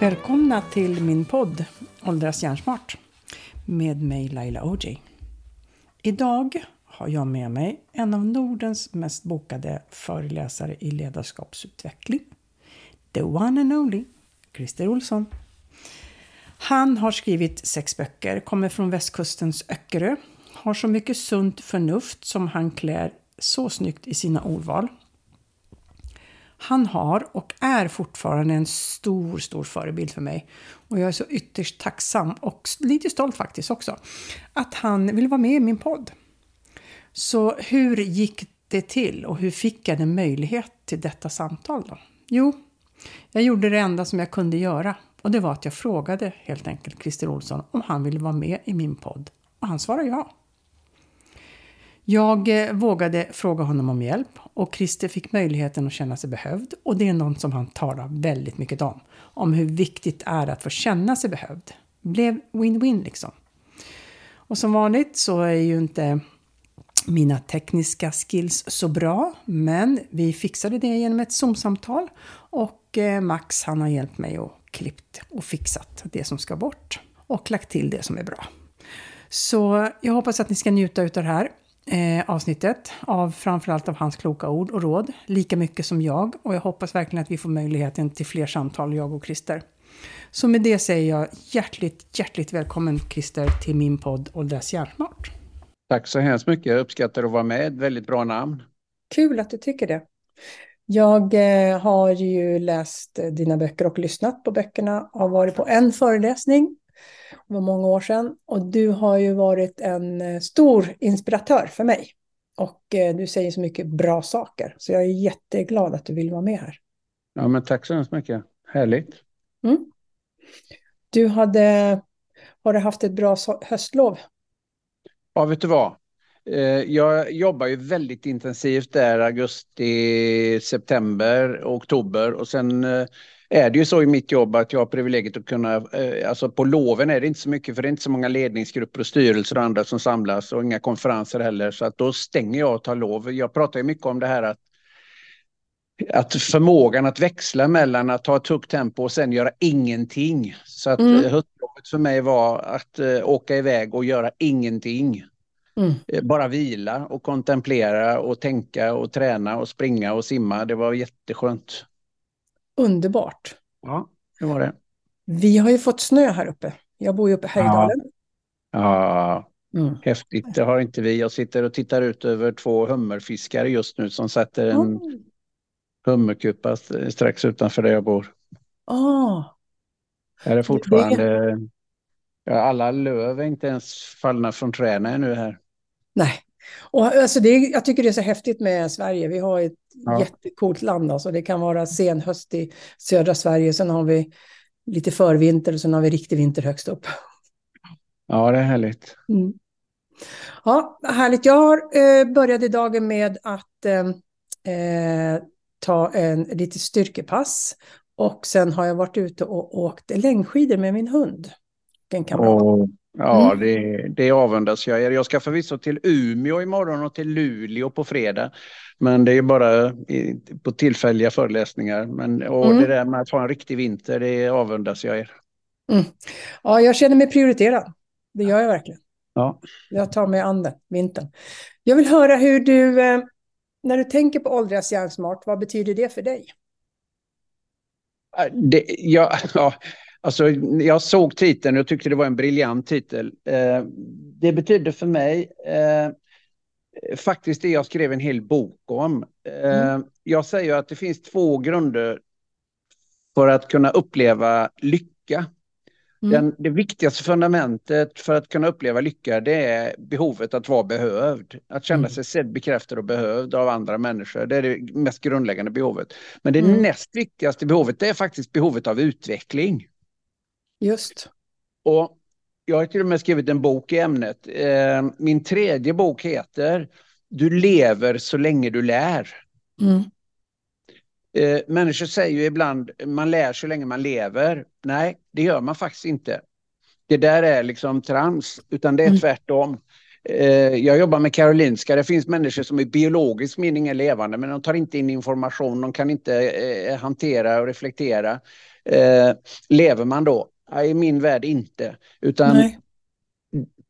Välkomna till min podd Åldras hjärnsmart med mig Laila Oji. Idag har jag med mig en av Nordens mest bokade föreläsare i ledarskapsutveckling. The one and only Christer Olsson. Han har skrivit sex böcker, kommer från västkustens Öckerö, har så mycket sunt förnuft som han klär så snyggt i sina ordval. Han har och är fortfarande en stor, stor förebild för mig. Och jag är så ytterst tacksam och lite stolt faktiskt också att han vill vara med i min podd. Så hur gick det till och hur fick jag en möjlighet till detta samtal då? Jo, jag gjorde det enda som jag kunde göra och det var att jag frågade helt enkelt Christer Olsson om han ville vara med i min podd och han svarade ja. Jag eh, vågade fråga honom om hjälp och Christer fick möjligheten att känna sig behövd och det är något som han talar väldigt mycket om. Om hur viktigt det är att få känna sig behövd. Blev win-win liksom. Och som vanligt så är ju inte mina tekniska skills så bra, men vi fixade det genom ett Zoom-samtal och eh, Max han har hjälpt mig och klippt och fixat det som ska bort och lagt till det som är bra. Så jag hoppas att ni ska njuta av det här eh, avsnittet av framförallt av hans kloka ord och råd, lika mycket som jag. Och jag hoppas verkligen att vi får möjligheten till fler samtal, jag och Christer. Så med det säger jag hjärtligt, hjärtligt välkommen Christer till min podd Åldras hjärnsmart. Tack så hemskt mycket, jag uppskattar att vara med, väldigt bra namn. Kul att du tycker det. Jag eh, har ju läst dina böcker och lyssnat på böckerna, har varit på en föreläsning det var många år sedan. Och du har ju varit en eh, stor inspiratör för mig. Och eh, du säger så mycket bra saker. Så jag är jätteglad att du vill vara med här. Ja, men tack så hemskt mycket. Härligt. Mm. Du hade, har du haft ett bra höstlov? Ja, vet du vad? Eh, jag jobbar ju väldigt intensivt där augusti, september, oktober och sen är det ju så i mitt jobb att jag har privilegiet att kunna, eh, alltså på loven är det inte så mycket för det är inte så många ledningsgrupper och styrelser och andra som samlas och inga konferenser heller så att då stänger jag och tar lov. Jag pratar ju mycket om det här att att förmågan att växla mellan att ha ett högt tempo och sen göra ingenting. Så att mm. Eh, höstjobbet för mig var att uh, åka iväg och göra ingenting. Mm. Bara vila och kontemplera och tänka och träna och springa och simma. Det var jätteskönt underbart. Ja, det var det. Vi har ju fått snö här uppe. Jag bor ju uppe i Härjedalen. Ja, ja. Mm. häftigt. Det har inte vi. Jag sitter och tittar ut över två hummerfiskare just nu som sätter en mm. hummerkupa strax utanför där jag bor. Oh. Här är fortfarande... Det... Ja, alla löv är inte ens fallna från träden ännu här. Nej, och alltså det, jag tycker det är så häftigt med Sverige. Vi har ett ja. jättecoolt land. Alltså det kan vara sen höst i södra Sverige, sen har vi lite förvinter och sen har vi riktig vinter högst upp. Ja, det är härligt. Mm. Ja, härligt. Jag har, eh, började dagen med att eh, eh, ta en lite styrkepass. Och sen har jag varit ute och åkt längdskidor med min hund. En kamrat. Oh, Ja, mm. det, det avundas jag er. Jag ska förvisso till Umeå imorgon och till Luleå på fredag. Men det är bara i, på tillfälliga föreläsningar. Men, och mm. det där med att ha en riktig vinter, det avundas jag er. Mm. Ja, jag känner mig prioriterad. Det gör jag verkligen. Ja. Jag tar mig an den, vintern. Jag vill höra hur du, eh, när du tänker på åldras hjärnsmart, vad betyder det för dig? Det, ja, ja, Alltså, jag såg titeln och tyckte det var en briljant titel. Eh, det betyder för mig eh, faktiskt det jag skrev en hel bok om. Eh, mm. Jag säger att det finns två grunder för att kunna uppleva lycka. Mm. Den, det viktigaste fundamentet för att kunna uppleva lycka det är behovet att vara behövd. Att känna mm. sig sedd, bekräftad och behövd av andra människor. Det är det mest grundläggande behovet. Men det mm. näst viktigaste behovet det är faktiskt behovet av utveckling. Just. Och jag har till och med skrivit en bok i ämnet. Eh, min tredje bok heter Du lever så länge du lär. Mm. Eh, människor säger ju ibland man lär så länge man lever. Nej, det gör man faktiskt inte. Det där är liksom trams, utan det är mm. tvärtom. Eh, jag jobbar med Karolinska. Det finns människor som i biologisk mening är levande men de tar inte in information, de kan inte hantera och reflektera. Lever man då? I min värld inte. Utan Nej.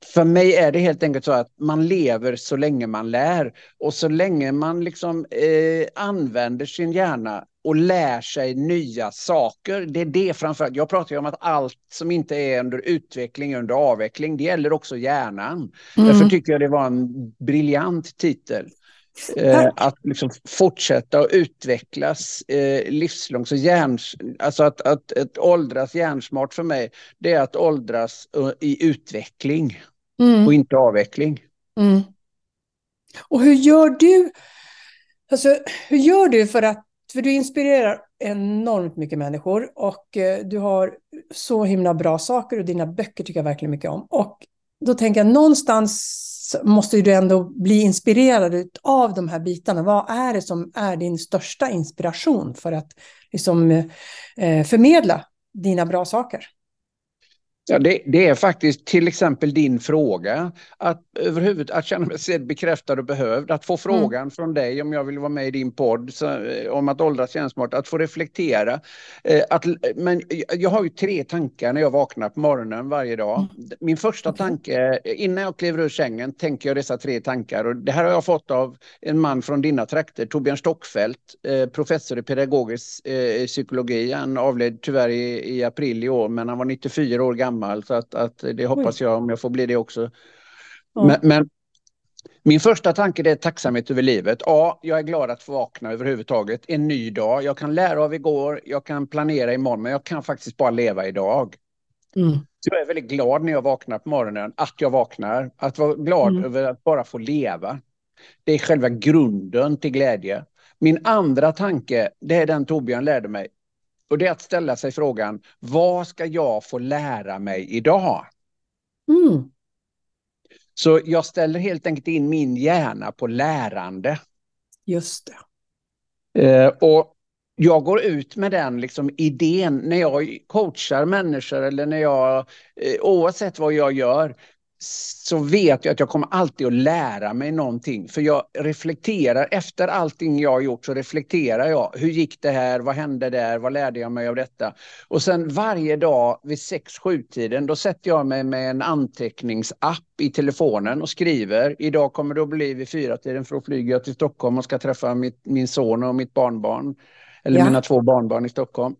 För mig är det helt enkelt så att man lever så länge man lär och så länge man liksom eh, använder sin hjärna och lär sig nya saker. Det är det framförallt. Jag pratar om att allt som inte är under utveckling under avveckling. Det gäller också hjärnan. Mm. Därför tycker jag det var en briljant titel. Eh, att liksom fortsätta att utvecklas eh, livslångt. Så hjärn, alltså att, att, att åldras hjärnsmart för mig, det är att åldras uh, i utveckling mm. och inte avveckling. Mm. Och hur gör du? Alltså, hur gör du för att för du inspirerar enormt mycket människor och eh, du har så himla bra saker och dina böcker tycker jag verkligen mycket om. Och då tänker jag någonstans måste du ändå bli inspirerad av de här bitarna. Vad är det som är din största inspiration för att liksom, eh, förmedla dina bra saker? Ja, det, det, är faktiskt till exempel din fråga. Att överhuvud att känna mig sedd, bekräftad och behövd. Att få mm. frågan mm. från dig om jag vill vara med i din podd så, eh, om att åldras kännsmart. Att få reflektera. Eh, att, men jag har ju tre tankar när jag vaknar på morgonen varje dag. Mm. Min första tanke, innan jag kliver ur sängen, tänker jag dessa tre tankar. Och det här har jag fått av en man från dina trakter, Torbjörn Stockfeldt, eh, professor i pedagogisk eh, psykologi. Han avled tyvärr i, i april i år, men han var 94 år gammal gammal så att, att det hoppas jag om jag får bli det också. Ja. Men, men, min första tanke är tacksamhet över livet. Ja, jag är glad att få vakna överhuvudtaget. En ny dag. Jag kan lära av igår, jag kan planera imorgon, men jag kan faktiskt bara leva idag. Mm. Så jag är väldigt glad när jag vaknar på morgonen, att jag vaknar. Att vara glad mm. över att bara få leva. Det är själva grunden till glädje. Min andra tanke, det är den Torbjörn lärde mig. Och det är att ställa sig frågan, vad ska jag få lära mig idag? Mm. Så jag ställer helt enkelt in min hjärna på lärande. Just det. Eh, och jag går ut med den liksom idén när jag coachar människor eller när jag, eh, oavsett vad jag gör, så vet jag att jag kommer alltid att lära mig någonting. För jag reflekterar, efter allting jag har gjort så reflekterar jag. Hur gick det här? Vad hände där? Vad lärde jag mig av detta? Och sen varje dag vid 6-7 tiden då sätter jag mig med en anteckningsapp i telefonen och skriver. Idag kommer det att bli vid 4-tiden för då flyger jag till Stockholm och ska träffa mitt, min son och mitt barnbarn. Eller ja. mina två barnbarn i Stockholm.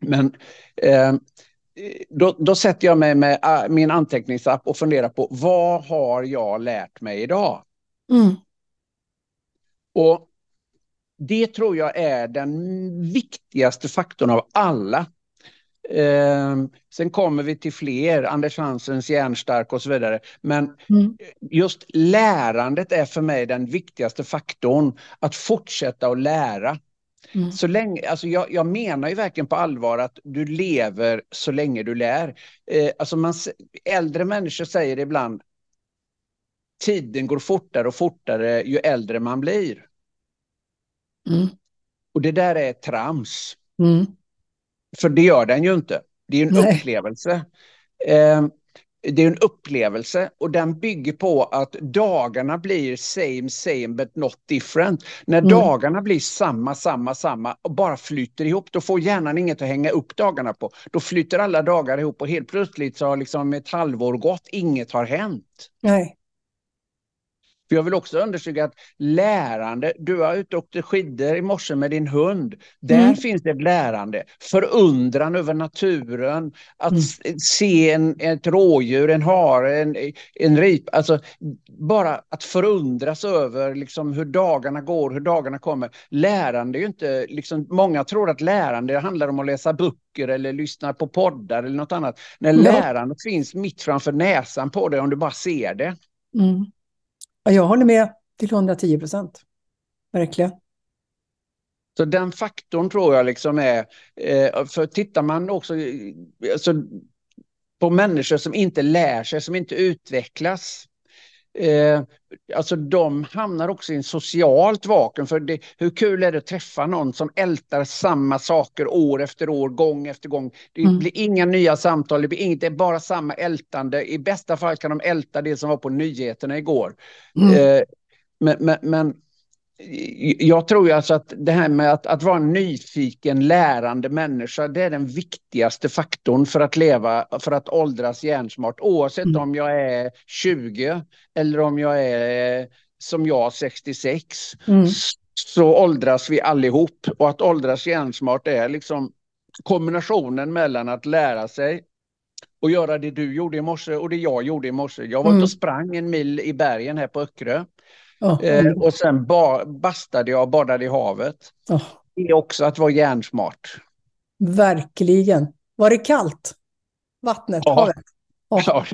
Men eh, då, då sätter jag mig med äh, min anteckningsapp och funderar på vad har jag lärt mig idag? Mm. Och det tror jag är den viktigaste faktorn av alla. Eh, sen kommer vi till fler, Anders Hansens hjärnstark och så vidare. Men mm. just lärandet är för mig den viktigaste faktorn. Att fortsätta att lära. Mm. Så länge, alltså jag, jag, menar ju verkligen på allvar att du lever så länge du lär. Eh, alltså man, äldre människor säger ibland tiden går fortare och fortare ju äldre man blir. Mm. Och det där är trams. Mm. För det gör den ju inte. Det är en Nej. upplevelse. Eh, det är en upplevelse och den bygger på att dagarna blir same same but not different. När mm. dagarna blir samma, samma, samma och bara flyter ihop, då får hjärnan inget att hänga upp dagarna på. Då flyter alla dagar ihop och helt plötsligt så har liksom ett halvår gått, inget har hänt. Nej. För jag vill också understryka att lärande, du har ute och åkte skidor i morse med din hund. Där mm. finns det ett lärande. Förundran över naturen, att mm. se en, ett rådjur, en hare, en, en rip. Alltså bara att förundras över liksom, hur dagarna går, hur dagarna kommer. Lärande är ju inte, liksom, många tror att lärande handlar om att läsa böcker eller lyssna på poddar eller något annat. När mm. lärandet finns mitt framför näsan på dig om du bara ser det. Mm. Jag håller med till 110 procent. Verkligen. Så den faktorn tror jag liksom är, eh, för tittar man också eh, alltså, på människor som inte lär sig, som inte utvecklas. Eh, alltså de hamnar också i en socialt vakuum. För det, hur kul är det att träffa någon som ältar samma saker år efter år, gång efter gång. Det mm. blir inga nya samtal, det blir inget, det är bara samma ältande. I bästa fall kan de älta det som var på nyheterna igår. Mm. Eh, men, men, men jag tror ju alltså att det här med att, att vara en nyfiken, lärande människa, det är den viktigaste faktorn för att leva, för att åldras hjärnsmart. Oavsett mm. om jag är 20 eller om jag är som jag 66, mm. så åldras vi allihop. Och att åldras hjärnsmart är liksom kombinationen mellan att lära sig och göra det du gjorde i morse och det jag gjorde i morse. Jag var mm. och sprang en mil i bergen här på Öckerö. Eh, och sen ba bastade jag och badade i havet. Oh. Det är också att vara hjärnsmart. Verkligen. Var det kallt? Vattnet? Ja. Havet? Ja,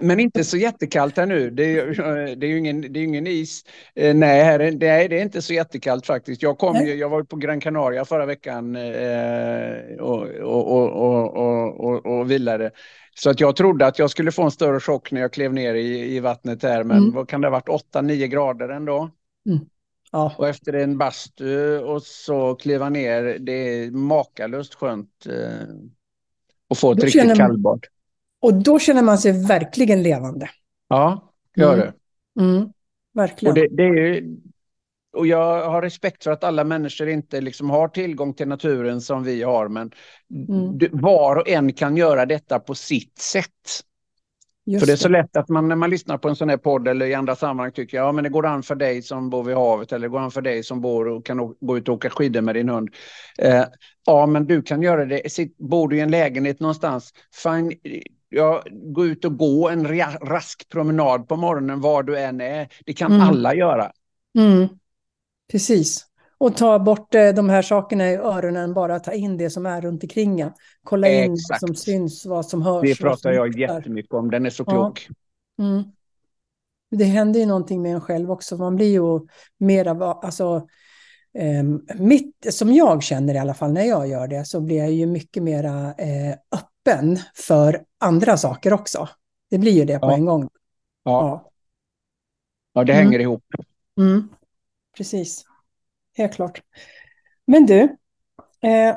men inte så jättekallt här nu. Det är, det är ju ingen, det är ingen is. Eh, nej, här är, det, är, det är inte så jättekallt faktiskt. Jag, kom, jag var på Gran Canaria förra veckan eh, och, och, och, och vilade. Så att jag trodde att jag skulle få en större chock när jag klev ner i, i vattnet här, men mm. vad kan det ha varit, 8-9 grader ändå? Mm. Ja. Och efter en bastu och så kliva ner, det är makalöst skönt eh, att få ett då riktigt kallbad. Och då känner man sig verkligen levande. Ja, gör mm. det. Mm. Verkligen. Och det, det är och jag har respekt för att alla människor inte liksom har tillgång till naturen som vi har, men mm. var och en kan göra detta på sitt sätt. Just för det är så lätt att man när man lyssnar på en sån här podd eller i andra sammanhang tycker ja men det går an för dig som bor vid havet eller det går an för dig som bor och kan gå ut och åka skidor med din hund. Eh, ja men du kan göra det, bor du i en lägenhet någonstans, fine, ja, gå ut och gå en rask promenad på morgonen var du än är. Det kan mm. alla göra. Mm. Precis. Och ta bort eh, de här sakerna i öronen, bara ta in det som är runt omkring en. Kolla in Exakt. vad som syns, vad som hörs. Det pratar jag jättemycket om, den är så klok. Ja. Mm. Det händer ju någonting med en själv också, man blir ju mera, alltså, eh, mitt, som jag känner i alla fall när jag gör det, så blir jag ju mycket mera eh, öppen för andra saker också. Det blir ju det på ja. en gång. Ja, ja. ja det hänger mm. ihop. Mm precis. Helt klart. Men du, eh,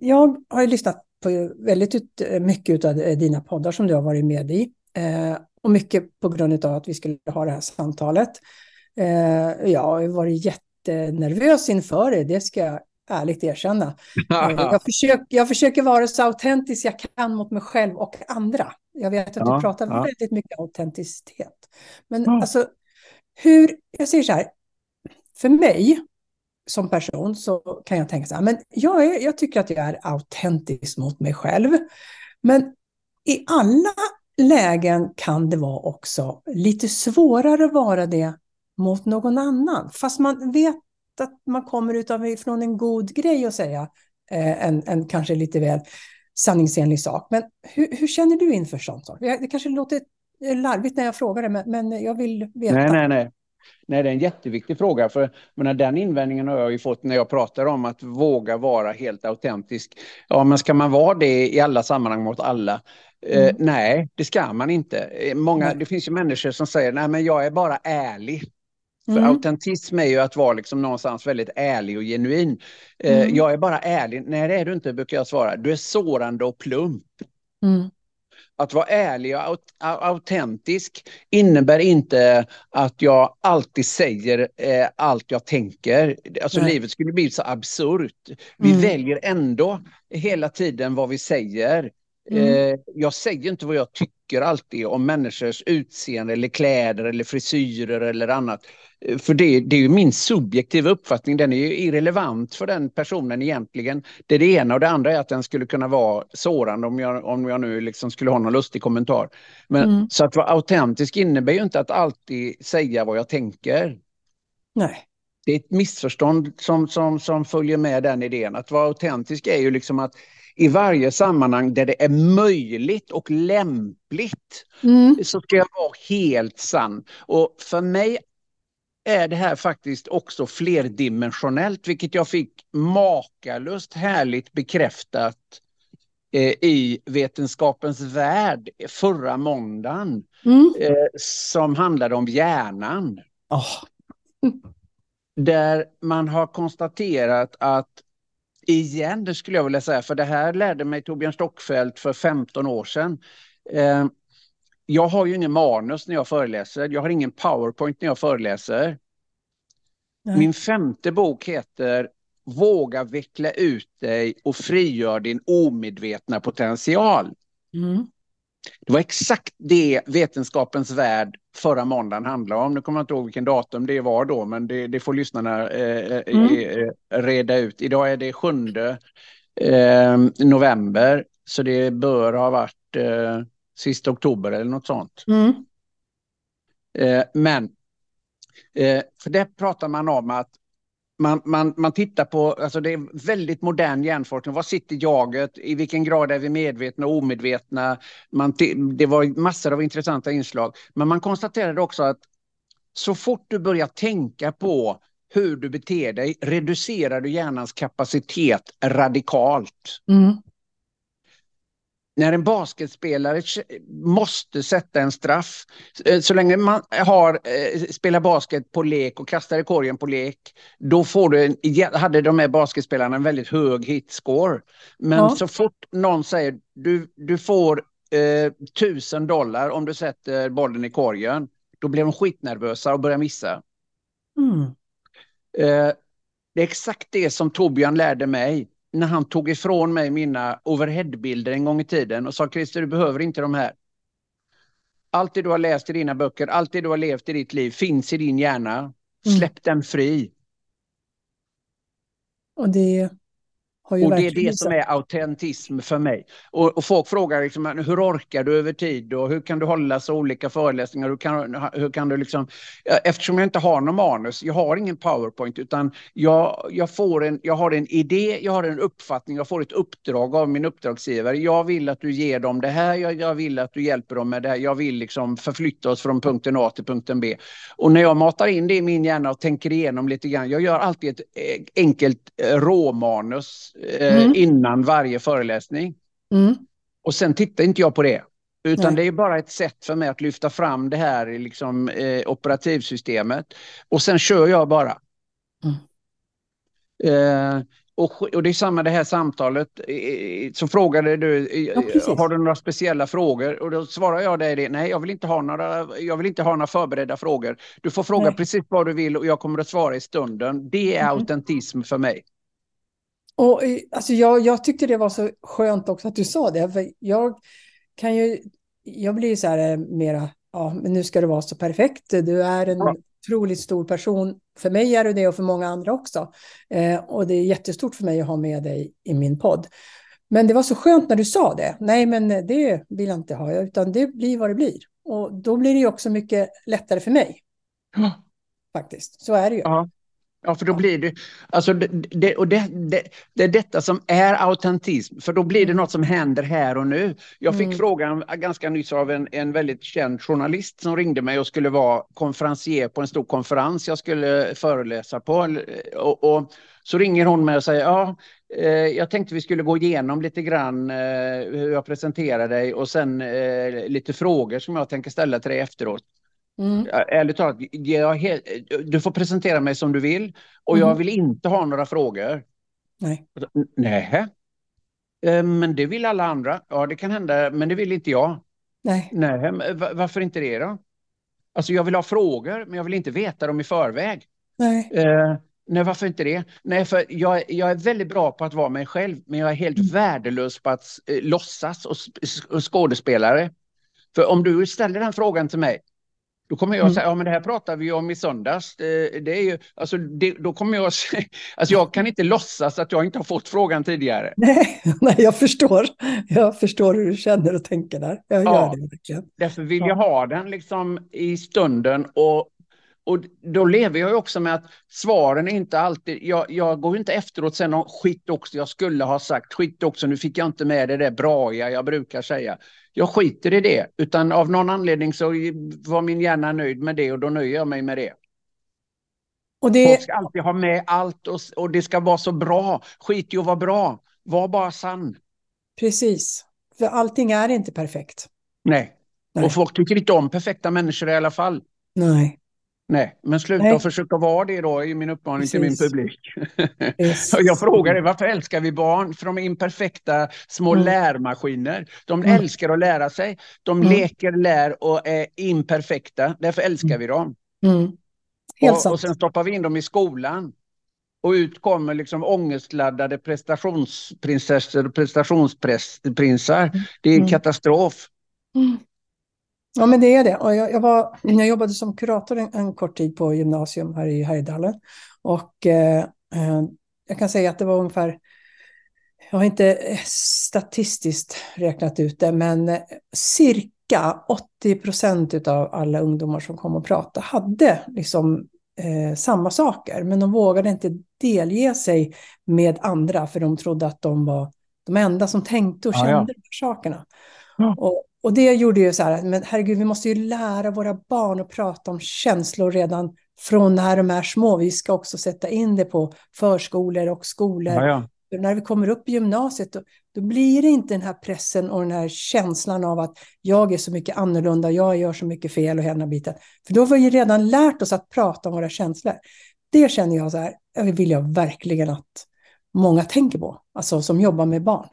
jag har ju lyssnat på väldigt ut, mycket av dina poddar som du har varit med i. Eh, och mycket på grund av att vi skulle ha det här samtalet. Eh, jag har varit jättenervös inför det, det ska jag ärligt erkänna. Eh, jag, försöker, jag försöker vara så autentisk jag kan mot mig själv och andra. Jag vet att ja, du pratar ja. väldigt mycket autenticitet. Men ja. alltså, hur, jag säger så här, för mig som person så kan jag tänka så här, men jag, är, jag tycker att jag är autentisk mot mig själv. Men i alla lägen kan det vara också lite svårare att vara det mot någon annan. Fast man vet att man kommer utav, från en god grej att säga eh, en, en kanske lite väl sanningsenlig sak. Men hur, hur känner du inför sånt? Det kanske låter larvigt när jag frågar det, men, men jag vill veta. Nej, nej, nej. Nej, det är en jätteviktig fråga. För menar, den invändningen har jag ju fått när jag pratar om att våga vara helt autentisk. Ja, men ska man vara det i alla sammanhang mot alla? Eh, mm. Eh, nej, det ska man inte. Eh, många, det finns ju människor som säger nej, men jag är bara ärlig. För mm. autentism är ju att vara liksom någonstans väldigt ärlig och genuin. Eh, mm. Jag är bara ärlig. Nej, det är du inte, brukar jag svara. Du är sårande och plump. Mm att vara ärlig och autentisk innebär inte att jag alltid säger eh, allt jag tänker. Alltså Nej. livet skulle bli så absurt. Vi mm. väljer ändå hela tiden vad vi säger. Mm. Eh, jag säger inte vad jag tycker alltid om människors utseende eller kläder eller frisyrer eller annat. Eh, för det, det är ju min subjektiva uppfattning, den är ju irrelevant för den personen egentligen. Det är det ena och det andra är att den skulle kunna vara sårande om jag, om jag nu liksom skulle ha någon lustig kommentar. Men, mm. Så att vara autentisk innebär ju inte att alltid säga vad jag tänker. Nej. Det är ett missförstånd som, som, som följer med den idén. Att vara autentisk är ju liksom att i varje sammanhang där det är möjligt och lämpligt mm. så ska jag vara helt sann. Och för mig är det här faktiskt också flerdimensionellt, vilket jag fick makalöst härligt bekräftat eh, i Vetenskapens värld förra måndagen Mm. eh, som handlade om hjärnan. Oh. Där man har konstaterat att igen, det skulle jag vilja säga, för det här lärde mig Torbjörn Stockfeldt för 15 år sedan. Eh, jag har ju ingen manus när jag föreläser, jag har ingen powerpoint när jag föreläser. Nej. Min femte bok heter Våga veckla ut dig och frigör din omedvetna potential. Mm. Det var exakt det Vetenskapens värld förra måndagen handlade om. Nu kommer jag inte ihåg vilken datum det var då, men det, det får lyssnarna eh, Mm. eh, reda ut. Idag är det 7 eh, november, så det bör ha varit eh, sista oktober eller något sånt. Mm. Eh, men, eh, för det pratar man om att man, man, man tittar på, alltså det är väldigt modern hjärnforskning. var sitter jaget? I vilken grad är vi medvetna och omedvetna? Man, det var massor av intressanta inslag. Men man konstaterade också att så fort du börjar tänka på hur du beter dig reducerar du hjärnans kapacitet radikalt. Mm när en basketspelare måste sätta en straff, eh, så länge man har, eh, spelar basket på lek och kastar i korgen på lek, då får du en, hade de här basketspelarna en väldigt hög hitscore. Men Ja. så fort någon säger du, du får eh, tusen dollar om du sätter bollen i korgen, då blir de skitnervösa och börjar missa. Mm. Eh, det är exakt det som Torbjörn lärde mig när han tog ifrån mig mina overheadbilder en gång i tiden och sa Christer, du behöver inte de här. Allt det du har läst i dina böcker, allt det du har levt i ditt liv finns i din hjärna. Släpp den fri. Och det Och det är det som är autentism för mig. Och, och folk frågar liksom, hur orkar du över tid och hur kan du hålla så olika föreläsningar? Hur kan, hur kan du liksom, eftersom jag inte har någon manus, jag har ingen powerpoint utan jag, jag, får en, jag har en idé, jag har en uppfattning, jag får ett uppdrag av min uppdragsgivare. Jag vill att du ger dem det här, jag, jag vill att du hjälper dem med det här, jag vill liksom förflytta oss från punkten A till punkten B. Och när jag matar in det i min hjärna och tänker igenom lite grann, jag gör alltid ett eh, enkelt eh, råmanus eh, Mm. innan varje föreläsning. Mm. Och sen tittar inte jag på det. Utan Nej. det är bara ett sätt för mig att lyfta fram det här i liksom, eh, operativsystemet. Och sen kör jag bara. Eh, och, och det är samma det här samtalet. Eh, så frågade du, eh, Ja, har du några speciella frågor? Och då svarar jag dig det. Nej, jag vill inte ha några, jag vill inte ha några förberedda frågor. Du får fråga Nej. precis vad du vill och jag kommer att svara i stunden. Det är Mhm. autentism för mig. Och eh, alltså jag, jag tyckte det var så skönt också att du sa det. För jag kan ju, jag blir ju så här eh, mera, ja, men nu ska det vara så perfekt. Du är en Ja. otroligt stor person. För mig är du det och för många andra också. Eh, och det är jättestort för mig att ha med dig i min podd. Men det var så skönt när du sa det. Nej, men det vill jag inte ha, utan det blir vad det blir. Och då blir det ju också mycket lättare för mig, faktiskt. Så är det ju. Ja. Ja, för då blir det, alltså det, det, och det, det, det är detta som är autentism, för då blir det något som händer här och nu. Jag fick Mm. frågan ganska nyss av en, en väldigt känd journalist som ringde mig och skulle vara konferencier på en stor konferens jag skulle föreläsa på. Och, och så ringer hon mig och säger, ja, eh, jag tänkte vi skulle gå igenom lite grann eh, hur jag presenterar dig och sen eh, lite frågor som jag tänker ställa till dig efteråt. Mm. Ärligt talat, jag du får presentera mig som du vill och jag Mm. vill inte ha några frågor. Nej. Nej. Eh, Men det vill alla andra. Ja, det kan hända, men det vill inte jag. Nej. Nej, varför inte det då? Alltså jag vill ha frågor, men jag vill inte veta dem i förväg. Nej. Eh, nej, varför inte det? Nej, för jag, jag är väldigt bra på att vara mig själv, men jag är helt Mm. värdelös på att eh, låtsas och, och skådespelare. För om du ställer den frågan till mig, då kommer jag Mm. säga, ja men det här pratar vi om i söndags. Det, det är ju, alltså, det, då kommer jag säga, alltså jag kan inte låtsas att jag inte har fått frågan tidigare. Nej, nej, jag förstår. Jag förstår hur du känner och tänker där. Jag gör Ja. det verkligen. Därför vill Ja. jag ha den liksom i stunden och, och då lever jag ju också med att svaren är inte alltid, jag, jag går inte efteråt sen och skit också, jag skulle ha sagt, skit också, nu fick jag inte med det där braiga jag brukar säga. Jag skiter i det, utan av någon anledning så var min hjärna nöjd med det och då nöjer jag mig med det. Och det, Folk ska alltid ha med allt och, och det ska vara så bra. Skit i att vara bra. Var bara sann. Precis. För allting är inte perfekt. Nej. Nej. Och folk tycker inte om perfekta människor i alla fall. Nej. Nej, men sluta Nej. försöka vara det då i min uppmaning till min Precis. publik. Precis. Jag frågar dig, varför älskar vi barn? För de är imperfekta små Mm. lärmaskiner. De Mm. älskar att lära sig. De Mm. leker, lär och är imperfekta. Därför älskar vi dem. Mm. Helt Och, och sen stoppar vi in dem i skolan. Och ut kommer liksom ångestladdade prestationsprinsessor och prestationsprinsar. Det är en Mm. katastrof. Ja, men det är det. Och jag, jag, var, jag jobbade som kurator en, en kort tid på gymnasium här i Härjedalen. Och eh, eh, jag kan säga att det var ungefär, jag har inte eh, statistiskt räknat ut det, men eh, cirka 80 procent av alla ungdomar som kom och pratade hade liksom eh, samma saker, men de vågade inte delge sig med andra för de trodde att de var de enda som tänkte och kände ja. de här sakerna. Ja. Och, och det gjorde ju så här, men herregud, vi måste ju lära våra barn att prata om känslor redan från när de är små. Vi ska också sätta in det på förskolor och skolor. Ja, ja. När vi kommer upp i gymnasiet, då, då blir det inte den här pressen och den här känslan av att jag är så mycket annorlunda, jag gör så mycket fel och hela biten. För då har vi redan lärt oss att prata om våra känslor. Det känner jag så här, det vill jag verkligen att många tänker på, alltså som jobbar med barn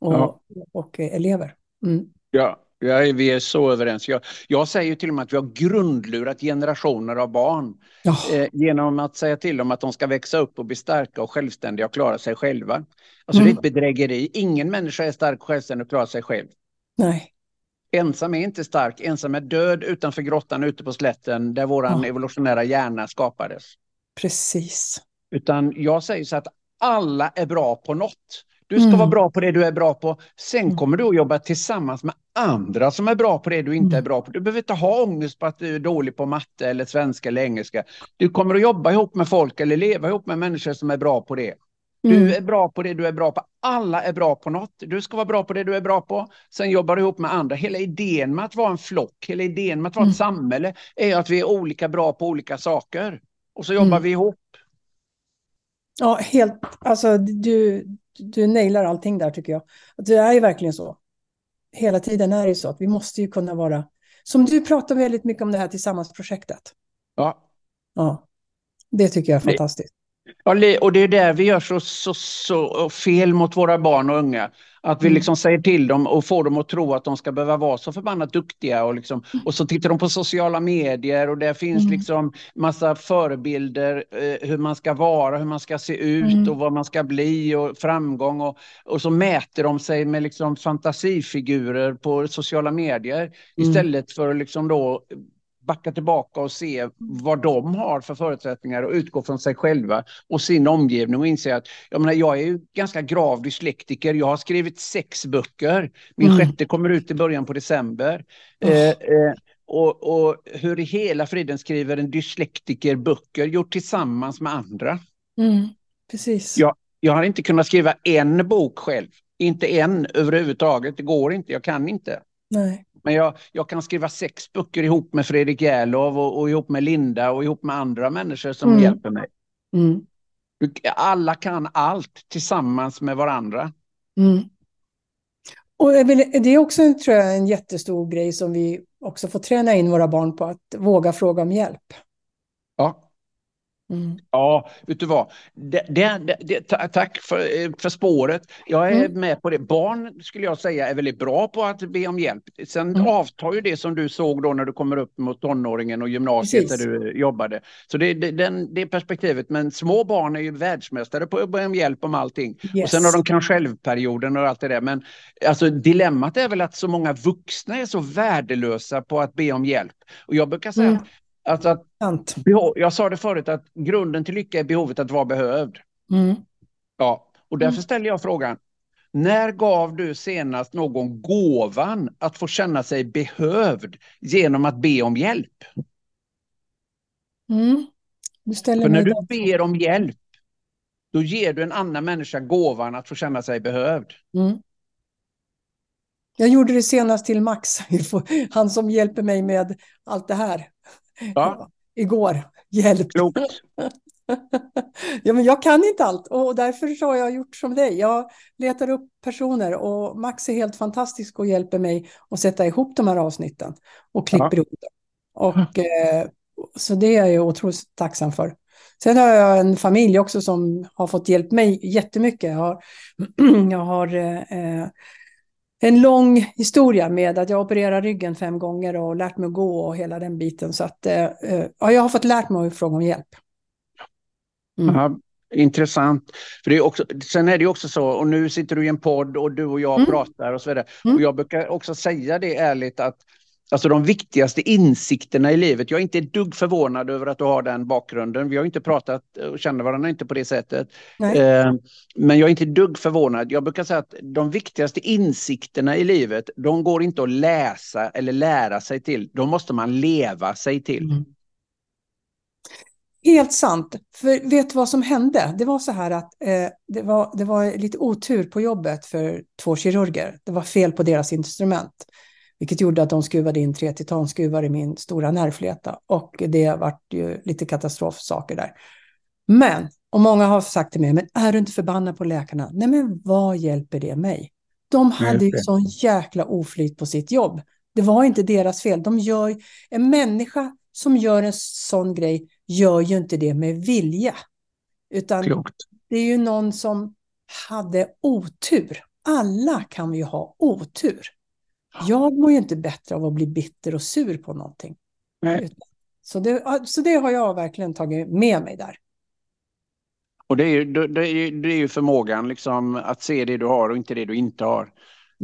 och, Ja. och eh, elever. Mm. Ja, ja, vi är så överens. Jag, jag säger till och med att vi har grundlurat generationer av barn Ja, eh, genom att säga till dem att de ska växa upp och bli starka och självständiga och klara sig själva. Alltså det är Mm. ett bedrägeri. Ingen människa är stark, självständig och klarar sig själv. nej, Ensam är inte stark, ensam är död utanför grottan ute på slätten där våran Ja. evolutionära hjärna skapades. precis. Utan jag säger så att alla är bra på något. Du ska Mm. vara bra på det du är bra på. Sen Mm. kommer du att jobba tillsammans med andra som är bra på det du inte Mm. är bra på. Du behöver inte ha ångest på att du är dålig på matte eller svenska eller engelska. Du kommer att jobba ihop med folk eller leva ihop med människor som är bra på det. Du Mm. är bra på det du är bra på. Alla är bra på något. Du ska vara bra på det du är bra på. Sen jobbar du ihop med andra. Hela idén med att vara en flock, hela idén med att vara Mm. ett samhälle är att vi är olika bra på olika saker. Och så jobbar Mm. vi ihop. Ja, helt, alltså du, du nailar allting där tycker jag. Att Det är ju verkligen så. Hela tiden är det ju så att vi måste ju kunna vara, som du pratar väldigt mycket om det här tillsammans-projektet. Ja. Ja, det tycker jag är fantastiskt. Ja, och det är där vi gör så, så, så fel mot våra barn och unga. Att vi Mm. liksom säger till dem och får dem att tro att de ska behöva vara så förbannat duktiga. Och, liksom, och så tittar de på sociala medier och där finns Mm. liksom massa förebilder eh, hur man ska vara, hur man ska se ut Mm. och vad man ska bli och framgång. Och, och så mäter de sig med liksom fantasifigurer på sociala medier Mm. istället för att liksom då backa tillbaka och se vad de har för förutsättningar och utgå från sig själva och sin omgivning och inse att jag, menar, jag är ju ganska grav dyslektiker. Jag har skrivit sex böcker. Min Mm. sjätte kommer ut i början på december. Oh. Eh, eh, och, och hur i hela friden skriver en dyslektiker böcker gjort tillsammans med andra? Mm. Precis. Ja. Jag har inte kunnat skriva en bok själv. Inte en överhuvudtaget. Det går inte. Jag kan inte. Nej. Men jag, jag kan skriva sex böcker ihop med Fredrik Järlov och, och ihop med Linda och ihop med andra människor som Mm. hjälper mig. Mm. Alla kan allt tillsammans med varandra. Mm. Och det är också en, tror jag, en jättestor grej som vi också får träna in våra barn på, att våga fråga om hjälp. Ja, Mm. ja vet du vad? Det, det, det, det, ta- tack för, eh, för spåret. Jag är Mm. med på det. Barn skulle jag säga är väldigt bra på att be om hjälp. Sen Mm. avtar ju det som du såg då när du kommer upp mot tonåringen och gymnasiet Precis. där du jobbade. Så det, det, den, det perspektivet. Men små barn är ju världsmästare på att be om hjälp om allting. Och Yes. sen har de kan självperioden och allt det där. Men alltså, dilemmat är väl att så många vuxna är så värdelösa på att be om hjälp. Och jag brukar säga Mm. att, alltså att jag sa det förut att grunden till lycka är behovet att vara behövd. Mm. Ja, och därför Mm. ställer jag frågan. När gav du senast någon gåvan att få känna sig behövd genom att be om hjälp? Mm. För när du ber om hjälp, då ger du en annan människa gåvan att få känna sig behövd. Mm. Jag gjorde det senast till Max, han som hjälper mig med allt det här. Ja. Igår. Hjälp. Klokt. ja, men jag kan inte allt och därför har jag gjort som dig. Jag letar upp personer och Max är helt fantastisk och hjälper mig att sätta ihop de här avsnitten och klipper ja. ihop dem. Och, eh, så det är jag otroligt tacksam för. Sen har jag en familj också som har fått hjälp mig jättemycket. Jag har, jag har eh, en lång historia med att jag opererar ryggen fem gånger och lärt mig att gå och hela den biten. Så att eh, eh ja, jag har fått lärt mig att fråga om hjälp. Mm. Aha, intressant. För det är också, sen är det också så, och nu sitter du i en podd och du och jag mm. pratar och så vidare. Mm. Och jag brukar också säga det ärligt att Alltså de viktigaste insikterna i livet. Jag är inte ett dugg förvånad över att du har den bakgrunden. Vi har inte pratat och känner varandra inte på det sättet. Eh, men jag är inte ett dugg förvånad. Jag brukar säga att de viktigaste insikterna i livet, de går inte att läsa eller lära sig till. De måste man leva sig till. Mm. Helt sant. För vet du vad som hände? Det var så här att eh, det, var, det var lite otur på jobbet för två kirurger. Det var fel på deras instrument. Vilket gjorde att de skruvade in tre titanskruvar i min stora nervfleta. Och det vart ju lite katastrofsaker där. Men, och många har sagt till mig, men är du inte förbannad på läkarna? Nej, men vad hjälper det mig? De hade ju sån jäkla oflyt på sitt jobb. Det var inte deras fel. De gör, en människa som gör en sån grej gör ju inte det med vilja. Utan Klokt. det är ju någon som hade otur. Alla kan vi ju ha otur. Jag mår ju inte bättre av att bli bitter och sur på någonting. Nej. Så, det, så det har jag verkligen tagit med mig där. Och det är ju, det är, det är ju förmågan liksom att se det du har och inte det du inte har.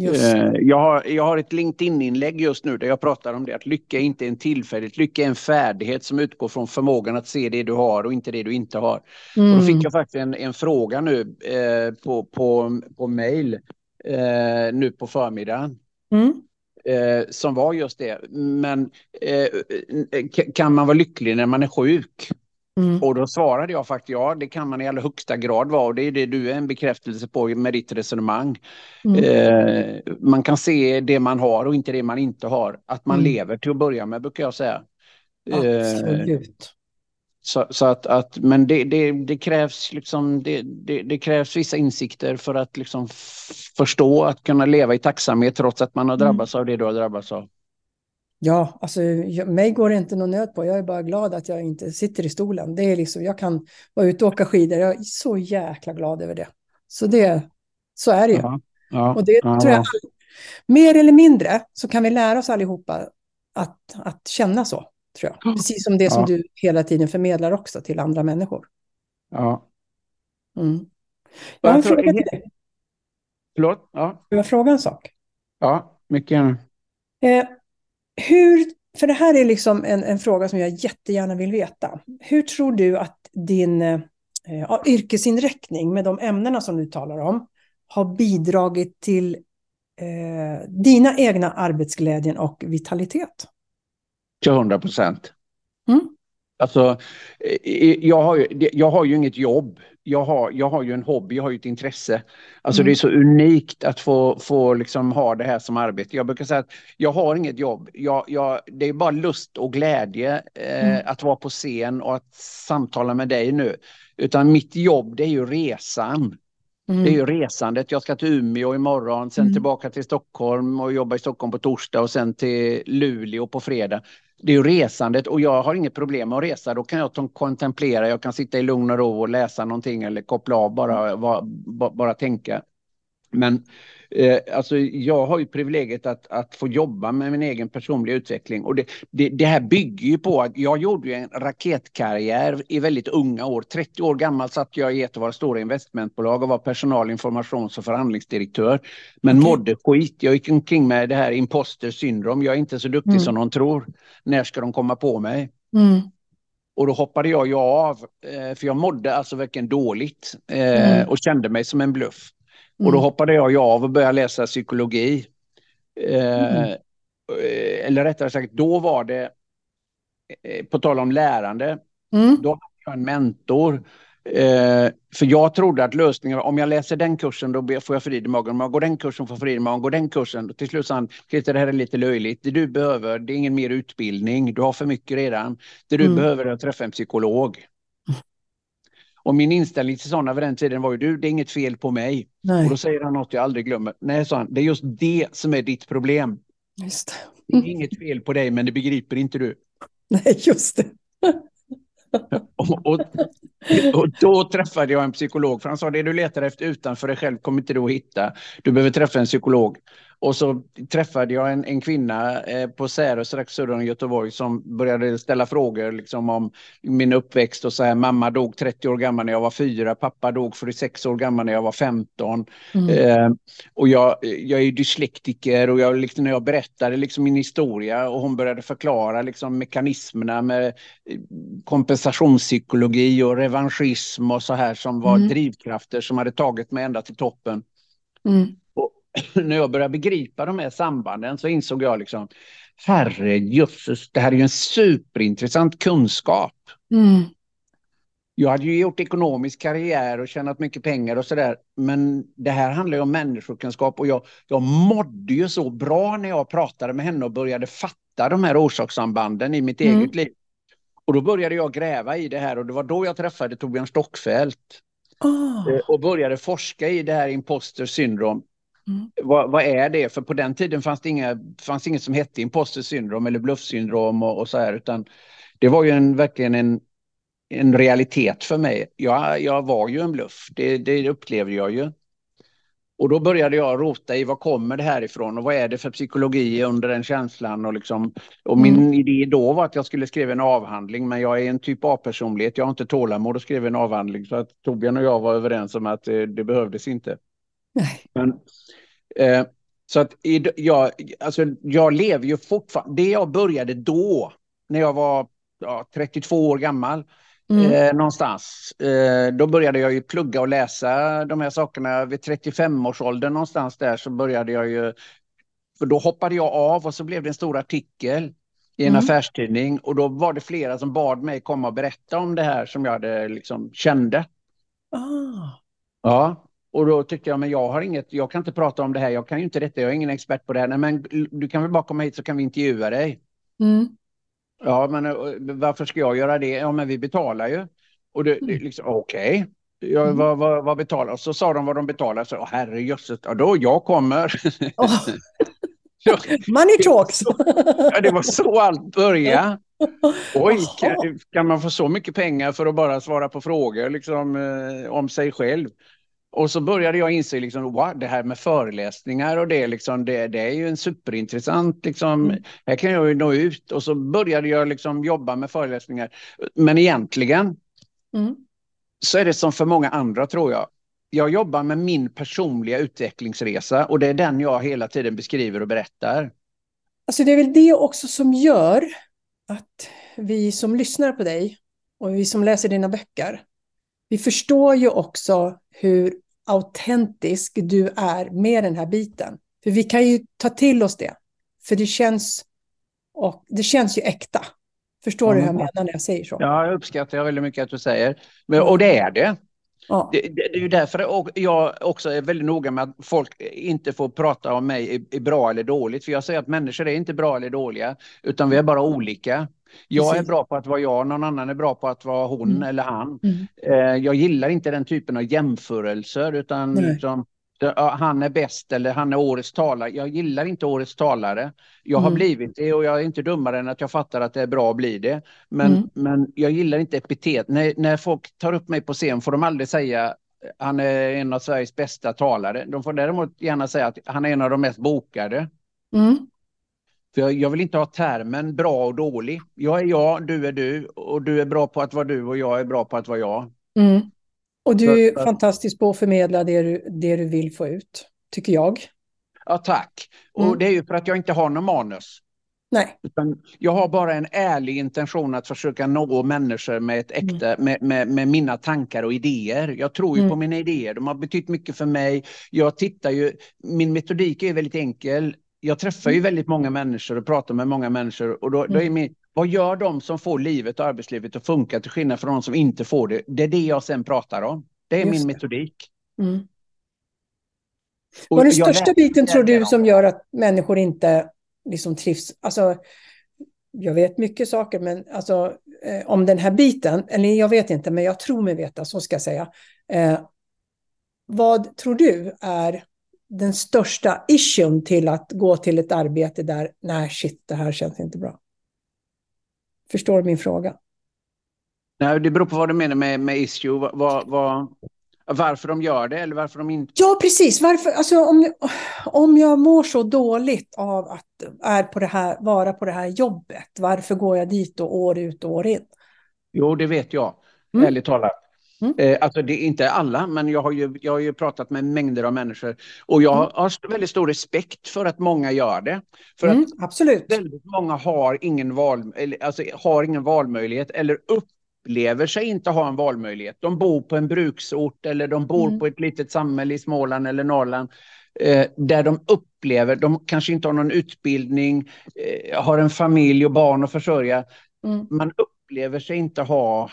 Eh, jag har, jag har ett LinkedIn-inlägg just nu där jag pratar om det, att lycka är inte en tillfällighet, lycka är en färdighet som utgår från förmågan att se det du har och inte det du inte har. Mm. Och då fick mm. jag faktiskt en, en fråga nu eh, på, på, på mail eh, nu på förmiddagen. Mm. Eh, som var just det. Men eh, kan man vara lycklig när man är sjuk? Mm. Och då svarade jag faktiskt ja, det kan man i allra högsta grad vara och det är det du är en bekräftelse på med ditt resonemang. Mm. Eh, man kan se det man har och inte det man inte har. Att man mm. lever till att börja med brukar jag säga. Absolut. Så, så, att, att, men det, det, det krävs liksom, det, det, krävs vissa insikter för att liksom förstå, att kunna leva i tacksamhet trots att man har mm. drabbats mm. av det du har drabbats av. Ja, alltså jag, mig går det inte någon nöd på. Jag är bara glad att jag inte sitter i stolen. Det är liksom, jag kan vara ute och åka skidor. Jag är så jäkla glad över det. Så det, så är det ju. Ja, ja, och det ja, tror jag, mer eller mindre så kan vi lära oss allihopa att, att känna så tror jag. Precis som det som du hela tiden förmedlar också till andra människor. Ja. Mm. Jag har en fråga till dig. Förlåt? Ja. Jag fråga en sak. Ja, mycket gärna. Eh, hur, för det här är liksom en, en, fråga som jag jättegärna vill veta. Hur tror du att din eh, yrkesinriktning med de ämnena som du talar om har bidragit till eh, dina egna arbetsglädjen och vitalitet? Till 100 procent. Mm. Alltså, jag har, ju, jag har ju inget jobb. Jag har, jag har ju en hobby, jag har ju ett intresse. Alltså mm. det är så unikt att få, få liksom ha det här som arbete. Jag brukar säga att jag har inget jobb. Jag, jag, det är bara lust och glädje eh, mm. att vara på scen och att samtala med dig nu. Utan mitt jobb det är ju resan. Mm. Det är ju resandet. Jag ska till Umeå imorgon, sen mm. tillbaka till Stockholm och jobba i Stockholm på torsdag och sen till Luleå på fredag det är ju resandet och jag har inget problem med att resa. Då kan jag kontemplera, jag kan sitta i lugn och ro och läsa någonting eller koppla av, bara, bara, bara tänka. Men eh, alltså, jag har ju privilegiet att, att få jobba med min egen personliga utveckling och det, det, det, här bygger ju på att jag gjorde en raketkarriär i väldigt unga år. 30 år gammal satt jag i ett av våra stora investmentbolag och var personal, informations och förhandlingsdirektör. Men okay. mådde skit. Jag gick omkring med det här imposter syndrom. Jag är inte så duktig mm. som de tror. När ska de komma på mig? Mm. Och då hoppade jag ju av, eh, för jag mådde alltså verkligen dåligt eh, mm. och kände mig som en bluff. Och då mm. hoppade jag av och började läsa psykologi. Eh, mm. Eller rättare sagt, då var det, eh, på tal om lärande, mm. då hade jag en mentor. Eh, för jag trodde att lösningen om jag läser den kursen då får jag frid i magen. Om jag går den kursen får jag frid i magen. Går den kursen, till slut sa han, Christer det här är lite löjligt. Det du behöver, det är ingen mer utbildning. Du har för mycket redan. Det du mm. behöver är att träffa en psykolog. Och min inställning till sådana vid den tiden var ju du, det är inget fel på mig. Nej. Och då säger han något jag aldrig glömmer. Nej, sa han, det är just det som är ditt problem. Just det är inget fel på dig, men det begriper inte du. Nej, just det. och, och, och, då träffade jag en psykolog, för han sa det du letar efter utanför dig själv kommer inte du att hitta. Du behöver träffa en psykolog. Och så träffade jag en, en kvinna eh, på Särö strax söder om Göteborg som började ställa frågor liksom, om min uppväxt och så här. Mamma dog 30 år gammal när jag var fyra, pappa dog 46 år gammal när jag var 15. Mm. Eh, och jag, jag är dyslektiker och jag, liksom, när jag berättade liksom, min historia och hon började förklara liksom, mekanismerna med eh, kompensationspsykologi och revanschism och så här som var mm. drivkrafter som hade tagit mig ända till toppen. Mm. när jag började begripa de här sambanden så insåg jag liksom, herre jösses, det här är ju en superintressant kunskap. Mm. Jag hade ju gjort ekonomisk karriär och tjänat mycket pengar och sådär, men det här handlar ju om människokunskap och jag, jag mådde ju så bra när jag pratade med henne och började fatta de här orsakssambanden i mitt mm. eget liv. Och då började jag gräva i det här och det var då jag träffade Torbjörn Stockfeldt. Oh. Och började forska i det här imposter syndrom. Mm. Vad, vad, är det? För på den tiden fanns det, inga, fanns inget som hette imposter syndrom eller bluffsyndrom och, och så här, utan det var ju en, verkligen en, en realitet för mig. Jag, jag var ju en bluff, det, det upplevde jag ju. Och då började jag rota i vad kommer det här ifrån och vad är det för psykologi under den känslan och liksom. Och min mm. idé då var att jag skulle skriva en avhandling men jag är en typ A-personlighet, jag har inte tålamod att skriva en avhandling så att Torbjörn och jag var överens om att det, det behövdes inte. Nej. Men, eh, så att jag, alltså, jag lever ju fortfarande, det jag började då, när jag var ja, 32 år gammal, mm. eh, någonstans, eh, då började jag ju plugga och läsa de här sakerna. Vid 35-årsåldern någonstans där så började jag ju, för då hoppade jag av och så blev det en stor artikel i en mm. affärstidning och då var det flera som bad mig komma och berätta om det här som jag hade liksom kände. Ah. Ja, och då tyckte jag, men jag har inget, jag kan inte prata om det här, jag kan ju inte detta, jag är ingen expert på det här. Nej, men du kan väl bara komma hit så kan vi intervjua dig. Mm. Ja, men eh, varför ska jag göra det? Ja, men vi betalar ju. Och det, det liksom, okej. Okay. Ja, mm. vad, vad, vad betalar? Så sa de vad de betalar. Så, herrejösses, ja, då jag kommer. Oh. Money talks! ja, det var så allt började. Oj, kan, kan, man få så mycket pengar för att bara svara på frågor liksom, eh, om sig själv? Och så började jag inse liksom, wow, det här med föreläsningar och det, liksom, det, det är ju en superintressant, liksom, mm. här kan jag ju nå ut. Och så började jag liksom jobba med föreläsningar. Men egentligen mm. så är det som för många andra tror jag. Jag jobbar med min personliga utvecklingsresa och det är den jag hela tiden beskriver och berättar. Alltså det är väl det också som gör att vi som lyssnar på dig och vi som läser dina böcker, vi förstår ju också hur autentisk du är med den här biten. För vi kan ju ta till oss det. För det känns, och det känns ju äkta. Förstår mm. du hur jag menar när jag säger så? Ja, jag uppskattar väldigt mycket att du säger. Men, och det är det. Ja. Det, det, det, är ju därför jag också är väldigt noga med att folk inte får prata om mig i, i bra eller dåligt. För jag säger att människor är inte bra eller dåliga, utan vi är bara olika. Jag Precis. är bra på att vara jag, någon annan är bra på att vara hon mm. eller han. Mm. Eh, jag gillar inte den typen av jämförelser utan liksom, han är bäst eller han är årets talare. Jag gillar inte årets talare. Jag har mm. blivit det och jag är inte dummare än att jag fattar att det är bra att bli det. Men, mm. men jag gillar inte epitet. När, när folk tar upp mig på scen får de aldrig säga han är en av Sveriges bästa talare. De får däremot gärna säga att han är en av de mest bokade. Mm. För jag, jag, vill inte ha termen bra och dålig. Jag är jag, du är du och du är bra på att vara du och jag är bra på att vara jag. Mm. Och du är fantastisk på att förmedla det du, det du vill få ut, tycker jag. Ja, tack. Mm. Och det är ju för att jag inte har någon manus. Nej. Utan jag har bara en ärlig intention att försöka nå människor med, ett äkta, mm. med, med, med, mina tankar och idéer. Jag tror ju mm. på mina idéer, de har betytt mycket för mig. Jag tittar ju, min metodik är väldigt enkel jag träffar ju mm. väldigt många människor och pratar med många människor och då, då är mm. min, vad gör de som får livet och arbetslivet att funka till skillnad från de som inte får det? Det är det jag sen pratar om. Det är Just min metodik. Mm. Vad är den största biten tror du som gör att människor inte liksom trivs? Alltså, jag vet mycket saker, men alltså eh, om den här biten, eller jag vet inte, men jag tror mig veta, så ska jag säga. Eh, vad tror du är den största issuen till att gå till ett arbete där, nej shit, det här känns inte bra? Förstår du min fråga? Nej, det beror på vad du menar med, med issue. Vad, vad, varför de gör det eller varför de inte... Ja, precis. Varför, alltså, om, om jag mår så dåligt av att är på det här, vara på det här jobbet, varför går jag dit och år ut och år in? Jo, det vet jag, mm. ärligt talat. Mm. Eh, alltså det är inte alla, men jag har, ju, jag har ju pratat med mängder av människor och jag mm. har väldigt stor respekt för att många gör det. För mm, att absolut. väldigt många har ingen, val, alltså har ingen valmöjlighet eller upp upplever sig inte ha en valmöjlighet. De bor på en bruksort eller de bor mm. på ett litet samhälle i Småland eller Norrland eh, där de upplever, de kanske inte har någon utbildning, eh, har en familj och barn att försörja. Mm. Man upplever sig inte ha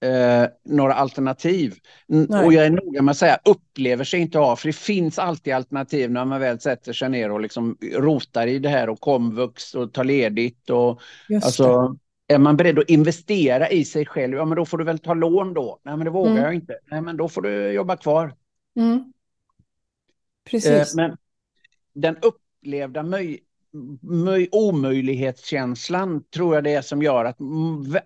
eh, några alternativ. Nej. Och jag är noga med att säga upplever sig inte ha, för det finns alltid alternativ när man väl sätter sig ner och liksom rotar i det här och komvux och tar ledigt. Och, Just alltså, det är man beredd att investera i sig själv, ja men då får du väl ta lån då. Nej men det vågar mm. jag inte. Nej men då får du jobba kvar. Mm. Precis. Eh, men den upplevda möj möj omöjlighetskänslan tror jag det är som gör att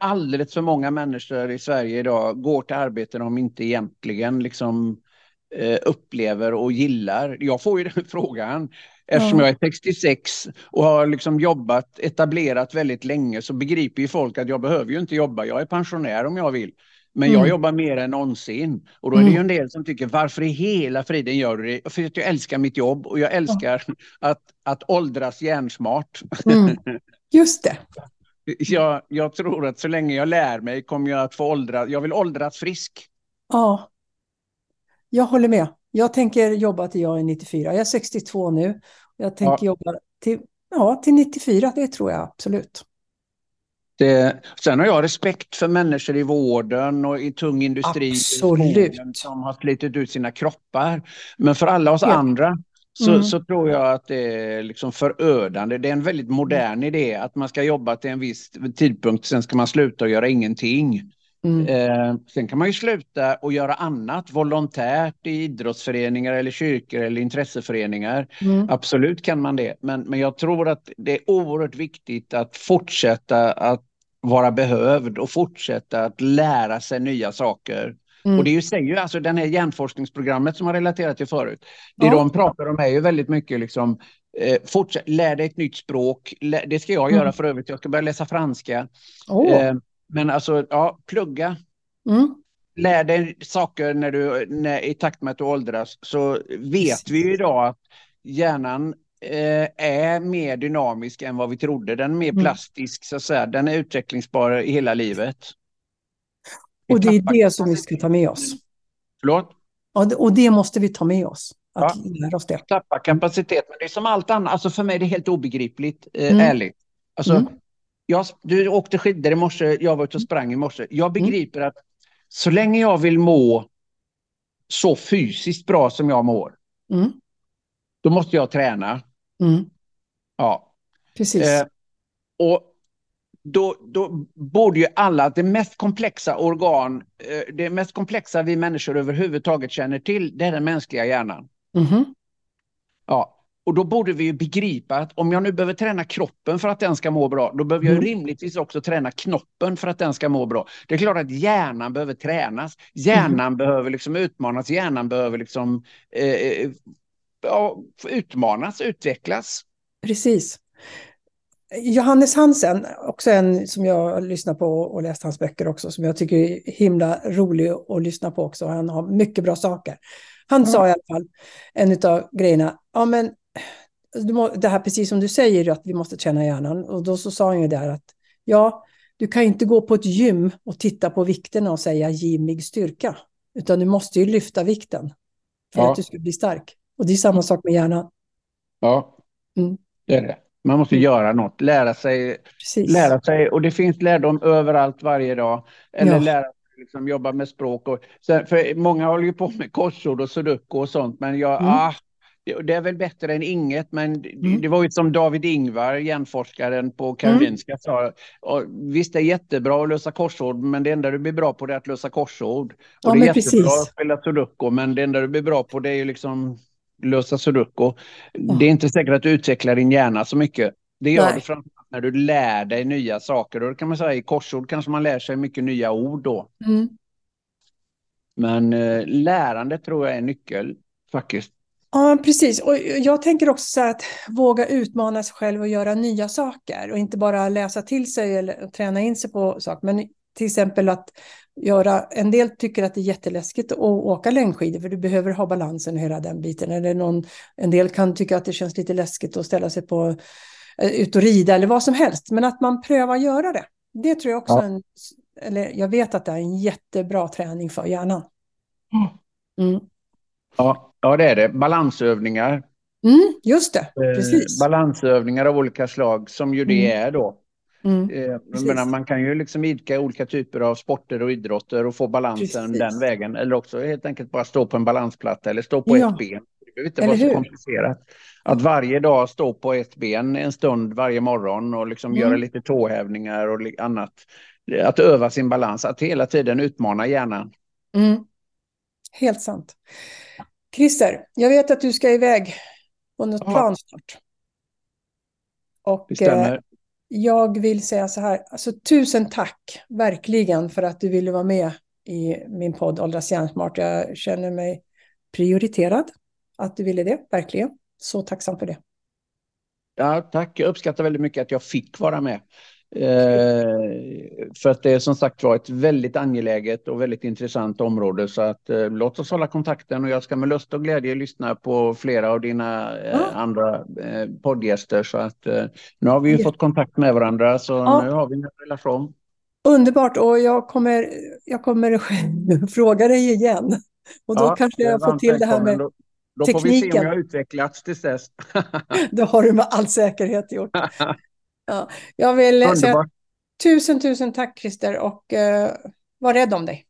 alldeles för många människor i Sverige idag går till arbeten de inte egentligen liksom eh, upplever och gillar. Jag får ju den frågan. Eftersom jag är 66 och har liksom jobbat etablerat väldigt länge så begriper ju folk att jag behöver ju inte jobba. Jag är pensionär om jag vill. Men jag mm. jobbar mer än någonsin. Och då är det ju mm. en del som tycker, varför i hela friden gör du det? För att jag älskar mitt jobb och jag älskar att, att åldras hjärnsmart. Mm. Just det. jag, jag tror att så länge jag lär mig kommer jag att få åldras. Jag vill åldras frisk. Ja, jag håller med. Jag tänker jobba till jag är 94. Jag är 62 nu. Jag tänker ja. jobba till, ja, till 94, det tror jag absolut. Det, sen har jag respekt för människor i vården och i tung industri Absolut. som har slitit ut sina kroppar. Men för alla oss ja. andra så, mm. så, tror jag att det är liksom förödande. Det är en väldigt modern idé att man ska jobba till en viss tidpunkt, sen ska man sluta och göra ingenting. Mm. Eh, sen kan man ju sluta och göra annat volontärt i idrottsföreningar eller kyrkor eller intresseföreningar. Mm. Absolut kan man det, men, men jag tror att det är oerhört viktigt att fortsätta att vara behövd och fortsätta att lära sig nya saker. Mm. Och det är ju, säger ju alltså den här hjärnforskningsprogrammet som har relaterat till förut. Det ja. de pratar om är ju väldigt mycket liksom eh, fortsätt, lär dig ett nytt språk. det ska jag göra mm. för övrigt. Jag ska börja läsa franska. Oh. Eh, men alltså, ja, plugga. Mm. Lär dig saker när du, när, i takt med att du åldras. Så vet vi ju idag att hjärnan eh, är mer dynamisk än vad vi trodde. Den är mer mm. plastisk, så att säga. Den är utvecklingsbar i hela livet. och det är det som vi ska ta med oss. Förlåt? Och det måste vi ta med oss. Att ja. lära oss det. Tappa kapacitet, men det är som allt annat. Alltså för mig är det helt obegripligt, eh, mm. ärligt. Alltså, mm. Jag, du åkte skidor i morse, jag var ute och sprang i morse. Jag mm. begriper mm. att så länge jag vill må så fysiskt bra som jag mår, mm. då måste jag träna. Mm. Ja. Precis. Eh, och då, då borde ju alla, det mest komplexa organ, eh, det mest komplexa vi människor överhuvudtaget känner till, det är den mänskliga hjärnan. Mm. Ja, och då borde vi begripa att om jag nu behöver träna kroppen för att den ska må bra, då behöver jag mm. rimligtvis också träna knoppen för att den ska må bra. Det är klart att hjärnan behöver tränas. Hjärnan mm. behöver liksom utmanas, hjärnan behöver liksom eh, eh, ja, utmanas, utvecklas. Precis. Johannes Hansen, också en som jag lyssnar på och läst hans böcker också, som jag tycker är himla rolig att lyssna på också. Han har mycket bra saker. Han mm. sa i alla fall, en av grejerna, ja men det här precis som du säger, att vi måste träna hjärnan. Och då så sa han ju där att ja, du kan inte gå på ett gym och titta på vikterna och säga giv mig styrka. Utan du måste ju lyfta vikten för ja. att du ska bli stark. Och det är samma sak med hjärnan. Ja, mm. det är det. Man måste mm. göra något, lära sig, lära sig. Och det finns lärdom överallt varje dag. Eller ja. lära sig liksom, jobba med språk. Och, för många håller ju på med korsord och sudoku och sånt. Men jag, mm. ah, det är väl bättre än inget, men Mm. det var ju som David Ingvar, hjärnforskaren på Karolinska, sa. "Ja, Visst, det är jättebra att lösa korsord, men det enda du blir bra på är att lösa korsord. Och Ja, det är jättebra precis. att spela sudoku, men det enda du blir bra på det är ju liksom lösa sudoku. Det är inte säkert att du utvecklar din hjärna så mycket. Det gör Nej. du framförallt när du lär dig nya saker. Och kan man säga i korsord kanske man lär sig mycket nya ord då. Mm. Men eh, lärande tror jag är nyckel faktiskt. Ja, precis. Och jag tänker också så att våga utmana sig själv och göra nya saker och inte bara läsa till sig eller träna in sig på saker. Men till exempel att göra, en del tycker att det är jätteläskigt att åka längdskidor för du behöver ha balansen och hela den biten. Eller någon, en del kan tycka att det känns lite läskigt att ställa sig på, eh, ut och rida eller vad som helst. Men att man prövar göra det. Det tror jag också Ja. en, eller jag vet att det är en jättebra träning för hjärnan. Mm. Ja, ja, det är det. Balansövningar. Mm, just det, Eh, precis. balansövningar av olika slag som ju det är då. Mm. Eh, menar, man kan ju liksom idka olika typer av sporter och idrotter och få balansen Precis. den vägen. Eller också helt enkelt bara stå på en balansplatta eller stå på Ja. ett ben. Det behöver inte Eller vara så hur? komplicerat. Att varje dag stå på ett ben en stund varje morgon och liksom Mm. göra lite tåhävningar och annat. Att öva sin balans, att hela tiden utmana hjärnan. Mm. Helt sant. Christer, jag vet att du ska iväg på något Ja. plan snart. Och eh, jag vill säga så här, alltså tusen tack verkligen för att du ville vara med i min podd Åldras hjärnsmart. Jag känner mig prioriterad att du ville det, verkligen. Så tacksam för det. Ja, tack. Jag uppskattar väldigt mycket att jag fick vara med. Eh, för att det är som sagt var ett väldigt angeläget och väldigt intressant område. Så att eh, låt oss hålla kontakten och jag ska med lust och glädje lyssna på flera av dina eh, Ja. andra eh, poddgäster. Så att nu har vi ju Ja. fått kontakt med varandra så Ja. nu har vi en relation. Underbart och jag kommer, jag kommer fråga dig igen. Och då kanske jag får till det här med Då, då får vi se om tekniken. jag har utvecklats tills dess. Det har du med all säkerhet gjort. Ja, jag vill säga Underbart. tusen, tusen tack Christer och eh, var rädd om dig.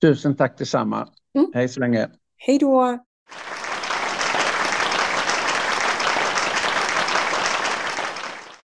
Tusen tack detsamma. Mm. Hej så länge. Hej då!